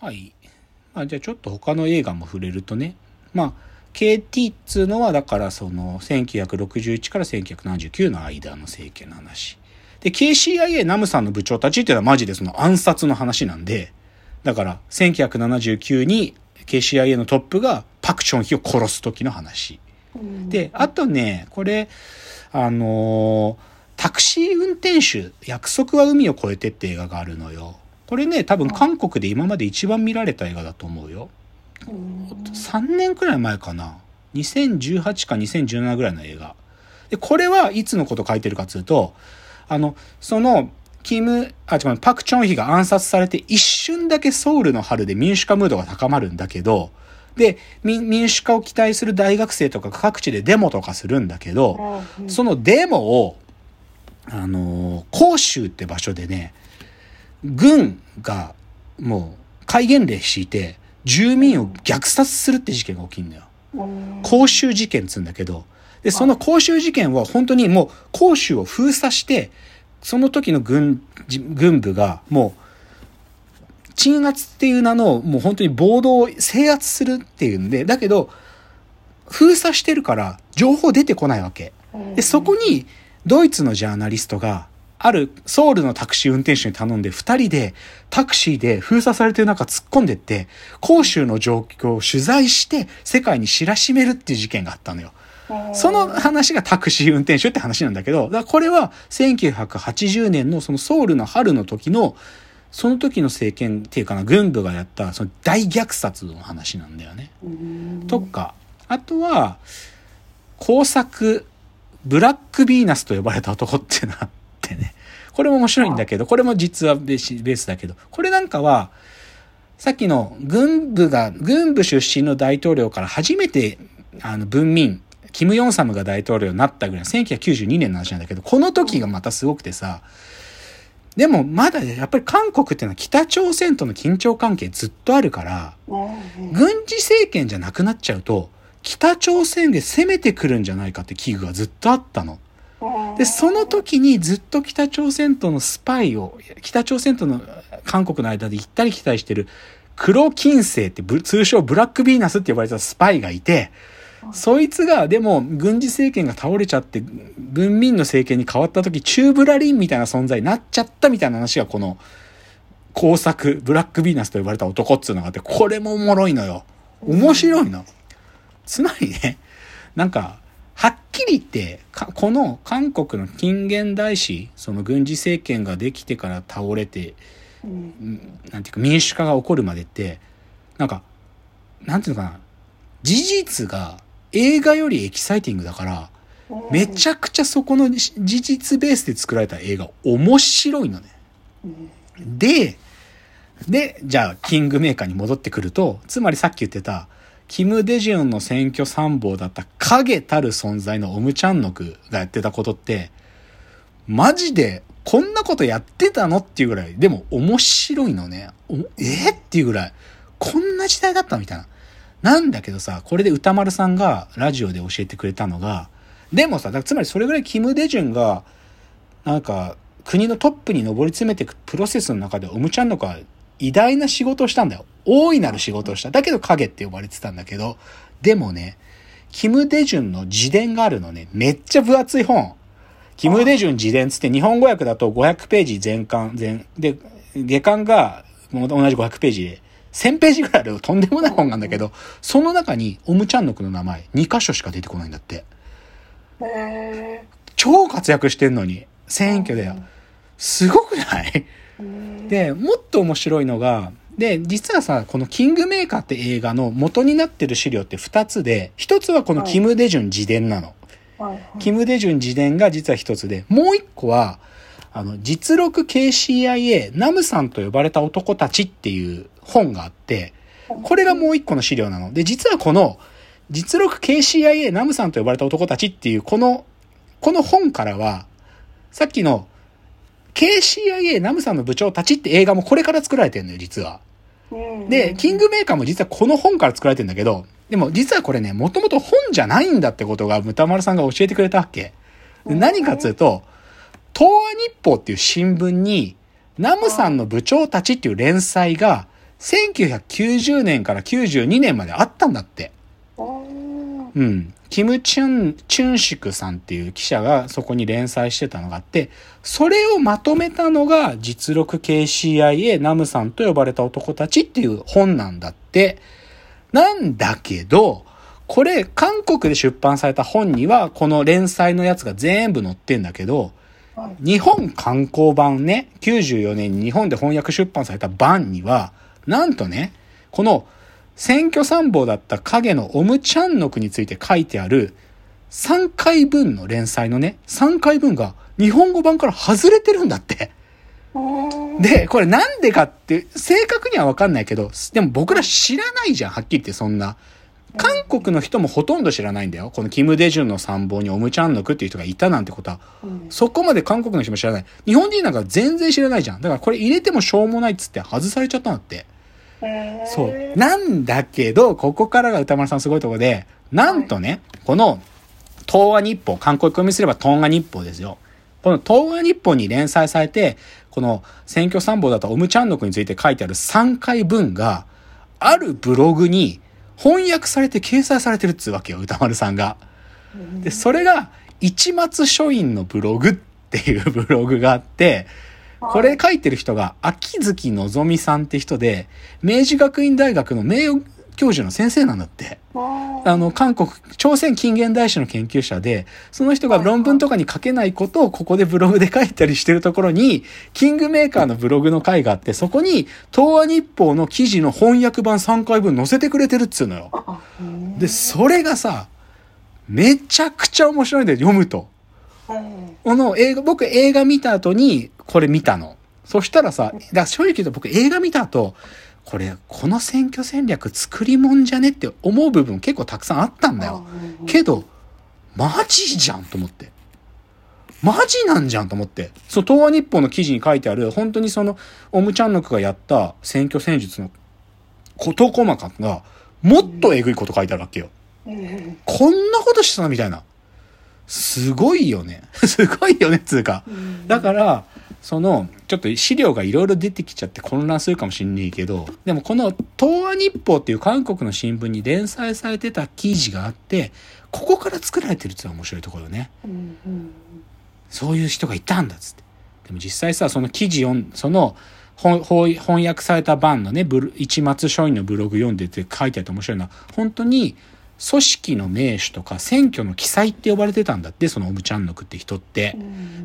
はい。まあ、じゃあちょっと他の映画も触れるとね、まあ、KT っつうのはだからその1961から1979の間の政権の話。で、KCIA ナムさんの部長たちっていうのはマジでその暗殺の話なんで、だから1979に KCIA のトップがパクチョンヒを殺す時の話。で、あとね、これ、あのータクシー運転手、約束は海を越えてって映画があるのよ。これね、多分韓国で今まで一番見られた映画だと思うよ。3年くらい前かな。2018か2017ぐらいの映画。で、これはいつのこと書いてるかというと、あの、その、キム、あ、違う、パクチョンヒが暗殺されて一瞬だけソウルの春で民主化ムードが高まるんだけど、で、民主化を期待する大学生とか各地でデモとかするんだけど、そのデモを、あの、広州って場所でね、軍がもう戒厳令敷いて、住民を虐殺するって事件が起きるんだよ。公衆事件っつうんだけど、で、その公衆事件は本当にもう公衆を封鎖して、その時の軍、軍部がもう、鎮圧っていう名のもう本当に暴動を制圧するっていうんで、だけど、封鎖してるから情報出てこないわけ。で、そこにドイツのジャーナリストがあるソウルのタクシー運転手に頼んで二人でタクシーで封鎖されてる中突っ込んでって、広州の状況を取材して世界に知らしめるっていう事件があったのよ。その話がタクシー運転手って話なんだけど、だこれは1980年のそのソウルの春の時の、その時の政権っていうかな、軍部がやったその大虐殺の話なんだよね。とか、あとは、工作、ブラックヴィーナスと呼ばれた男っていうのがね。これも面白いんだけど、これも実はベースだけど、これなんかは、さっきの軍部が、軍部出身の大統領から初めて、あの、文民、キム・ヨンサムが大統領になったぐらい、1992年の話なんだけど、この時がまたすごくてさ、でもまだやっぱり韓国っていうのは北朝鮮との緊張関係ずっとあるから、軍事政権じゃなくなっちゃうと、北朝鮮で攻めてくるんじゃないかって危惧がずっとあったの。で、その時にずっと北朝鮮とのスパイを、北朝鮮との韓国の間で行ったり来たりしてる黒金星って通称ブラックヴィーナスって呼ばれたスパイがいて、そいつが、でも、軍事政権が倒れちゃって、文民の政権に変わった時、チューブラリンみたいな存在になっちゃったみたいな話が、この、工作、ブラックヴィーナスと呼ばれた男っつうのがあって、これもおもろいのよ。面白いの。つまりね、なんか、きり言って、この韓国の近現代史、その軍事政権ができてから倒れて、なんていうか民主化が起こるまでって、なんか、なんていうのかな、事実が映画よりエキサイティングだから、めちゃくちゃそこの事実ベースで作られた映画面白いのね。で、で、じゃあ、キングメーカーに戻ってくると、つまりさっき言ってた、キム・デジュンの選挙参謀だった影たる存在のオムチャンノクがやってたことって、マジでこんなことやってたのっていうぐらい、でも面白いのね。えっていうぐらい、こんな時代だったみたいな。なんだけどさ、これで歌丸さんがラジオで教えてくれたのが、でもさ、つまりそれぐらいキム・デジュンが、なんか、国のトップに上り詰めていくプロセスの中でオムチャンノクは偉大な仕事をしたんだよ。大いなる仕事をした。だけど影って呼ばれてたんだけど、でもね、キム・デジュンの自伝があるのね、めっちゃ分厚い本。キム・デジュン自伝つって日本語訳だと500ページ全巻、全、で、下巻が同じ500ページで、1000ページぐらいあるとんでもない本なんだけど、その中にオムチャンノクの名前2箇所しか出てこないんだって。超活躍してんのに、選挙で。すごくない？で、もっと面白いのが、で、実はさ、このキングメーカーって映画の元になってる資料って2つで、1つはこのキム・デジュン自伝なの。キム・デジュン自伝が実は1つで、もう1個は、あの、実録 KCIA、ナムさんと呼ばれた男たちっていう本があって、これがもう1個の資料なの。で、実はこの、実録 KCIA、ナムさんと呼ばれた男たちっていう、この、この本からは、さっきの KCIA ナムさんの部長たちって映画もこれから作られてるのよ、実は。で、キングメーカーも実はこの本から作られてるんだけど、でも実はこれね、もともと本じゃないんだってことが歌丸さんが教えてくれたわけ。何かっつうと、東亜日報っていう新聞に、ナムさんの部長たちっていう連載が1990年から92年まであったんだって。うん。キム・チュン、チュンシクさんっていう記者がそこに連載してたのがあって、それをまとめたのが実録 KCIA ナムさんと呼ばれた男たちっていう本なんだって。なんだけど、これ、韓国で出版された本には、この連載のやつが全部載ってんだけど、日本観光版ね、94年に日本で翻訳出版された版には、なんとね、この選挙参謀だった影のオムチャンノクについて書いてある3回分の連載のね、3回分が日本語版から外れてるんだって。で、これなんでかって、正確にはわかんないけど、でも僕ら知らないじゃん、はっきり言ってそんな。韓国の人もほとんど知らないんだよ。このキム・デジュンの参謀にオムチャンノクっていう人がいたなんてことは、そこまで韓国の人も知らない。日本人なんか全然知らないじゃん。だからこれ入れてもしょうもないっつって外されちゃったんだって。そう。なんだけど、ここからが歌丸さんすごいところで、なんとね、この、東亜日報、韓国読みすれば東亜日報ですよ。この東亜日報に連載されて、この選挙参謀だったオムチャンノクについて書いてある3回分が、あるブログに翻訳されて掲載されてるっつうわけよ、歌丸さんが。で、それが、一松書院のブログっていうブログがあって、これ書いてる人が、秋月のぞみさんって人で、明治学院大学の名誉教授の先生なんだって。あの、韓国、朝鮮近現代史の研究者で、その人が論文とかに書けないことをここでブログで書いたりしてるところに、キングメーカーのブログの回があって、そこに、東亜日報の記事の翻訳版3回分載せてくれてるっつうのよ。で、それがさ、めちゃくちゃ面白いんだよ、読むと。この映画、僕映画見た後にこれ見たの。そしたらさ、だから正直言うと僕映画見た後、これ、この選挙戦略作りもんじゃねって思う部分結構たくさんあったんだよ。けど、マジじゃんと思って。マジなんじゃんと思って。そう、東亜日報の記事に書いてある、本当にその、オムチャンノクがやった選挙戦術の事細かが、もっとえぐいこと書いてあるわけよ。こんなことしてたみたいな。すごいよね。すごいよね、つうか。だから、その、ちょっと資料がいろいろ出てきちゃって混乱するかもしんないけど、でもこの東亜日報っていう韓国の新聞に連載されてた記事があって、ここから作られてるっていうのが面白いところよね。そういう人がいたんだっつって。でも実際さ、その記事読ん、その、翻訳された版のね、ブル一松書院のブログ読んでて書いてあって面白いのは、本当に組織の名手とか選挙の記載って呼ばれてたんだって、そのオムチャンノクって人って。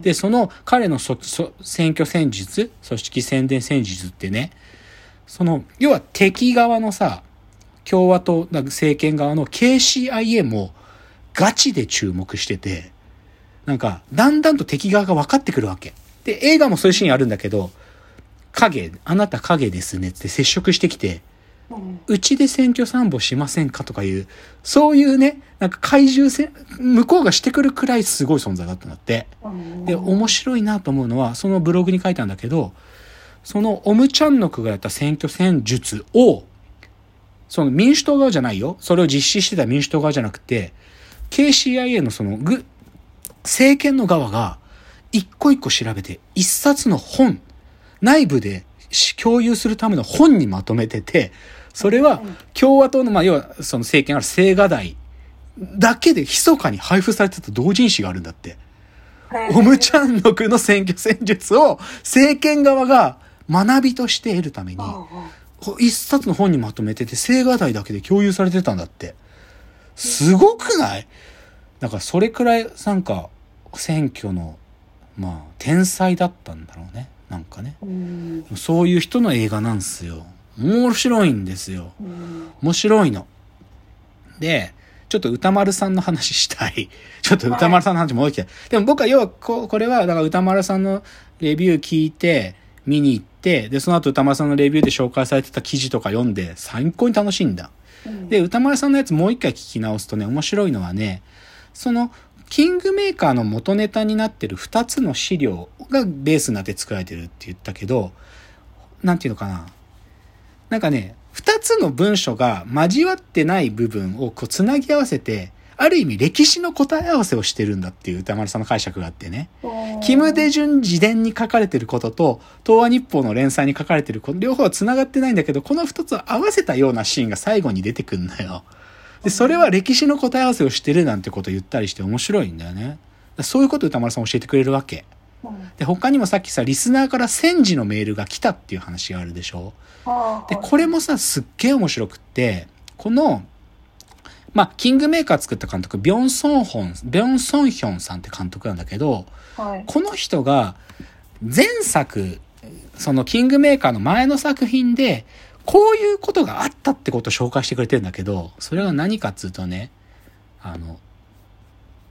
で、その彼のそそ選挙戦術、組織宣伝戦術ってね、その、要は敵側のさ、共和党、政権側の KCIA もガチで注目してて、なんか、だんだんと敵側が分かってくるわけ。で、映画もそういうシーンあるんだけど、影、あなた影ですねって接触してきて、うちで選挙参謀しません。かとかいう、そういうね、なん。か怪獣戦、向こうがしてくるくらいすごい存在だったん。だって。で、面白いなと思うのは、そのブログに書いたん。だけど、そのオムチャンノクがやった選挙戦術を、その民主党側じゃないよ。それを実施してた民主党側じゃなくて、KCIA のそのぐ、政権の側が、一個一個調べて、一冊の本、内部で共有するための本にまとめてて、それは共和党の、まあ、要はその政権ある青瓦台だけで密かに配布されてた同人誌があるんだって。オムチャンノクの選挙戦術を政権側が学びとして得るために、一冊の本にまとめてて、青瓦台だけで共有されてたんだって。すごくない？だからそれくらい、なんか、選挙の、まあ、天才だったんだろうね。なんかね。そういう人の映画なんですよ。面白いんですよ。面白いの。で、ちょっと歌丸さんの話したい。ちょっと歌丸さんの話戻ってきて。でも僕は要はこ、これは、だから歌丸さんのレビュー聞いて、見に行って、で、その後歌丸さんのレビューで紹介されてた記事とか読んで、最高に楽しいんだ。で、歌丸さんのやつもう一回聞き直すとね、面白いのはね、その、キングメーカーの元ネタになってる二つの資料がベースになって作られてるって言ったけど、なんていうのかな。なんかね、二つの文書が交わってない部分をこう繋ぎ合わせて、ある意味歴史の答え合わせをしてるんだっていう歌丸さんの解釈があってね。キム・デジュン自伝に書かれてることと、東亜日報の連載に書かれてること、両方は繋がってないんだけど、この二つを合わせたようなシーンが最後に出てくんだよ。で、それは歴史の答え合わせをしてるなんてことを言ったりして面白いんだよね。そういうこと歌丸さん教えてくれるわけ。で、他にもさっきさ、リスナーから戦時のメールが来たっていう話があるでしょ。で、これもさ、すっげえ面白くって、この、まあ、キングメーカー作った監督、ビョン・ソンホン、ビョン・ソンヒョンさんって監督なんだけど、はい、この人が前作、そのキングメーカーの前の作品で、こういうことがあったってことを紹介してくれてるんだけど、それが何かっつうとね、あの、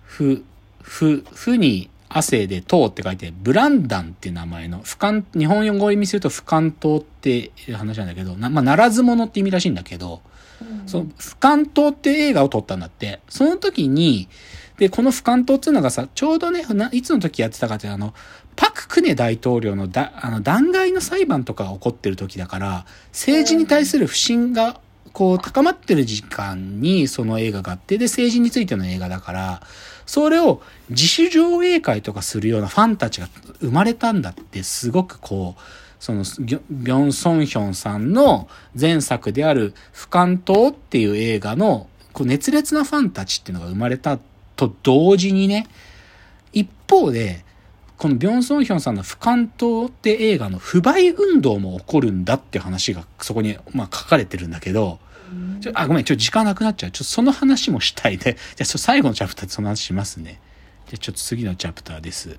ふ、ふ、ふに汗で塔って書いて、ブランダンっていう名前の、俯瞰、日本語を意味すると俯瞰島っていう話なんだけど、なまあ、ならず者って意味らしいんだけど、その、俯瞰島って映画を撮ったんだって。その時に、で、この俯瞰島っていうのがさ、ちょうどね、いつの時やってたかってあの、パククネ大統領のだ、あの、弾劾の裁判とかが起こってる時だから、政治に対する不信が、こう、高まってる時間にその映画があって、で、政治についての映画だから、それを自主上映会とかするようなファンたちが生まれたんだって、すごくこう、その、ビョン・ソンヒョンさんの前作である、俯瞰島っていう映画の、こう熱烈なファンたちっていうのが生まれたと同時にね、一方で、このビョン・ソンヒョンさんの俯瞰島って映画の不買運動も起こるんだって話がそこに、まあ、書かれてるんだけど、ちょあ、ごめん、ちょっと時間なくなっちゃう。ちょっとその話もしたいで、じゃあ最後のチャプターでその話しますね。じゃあちょっと次のチャプターです。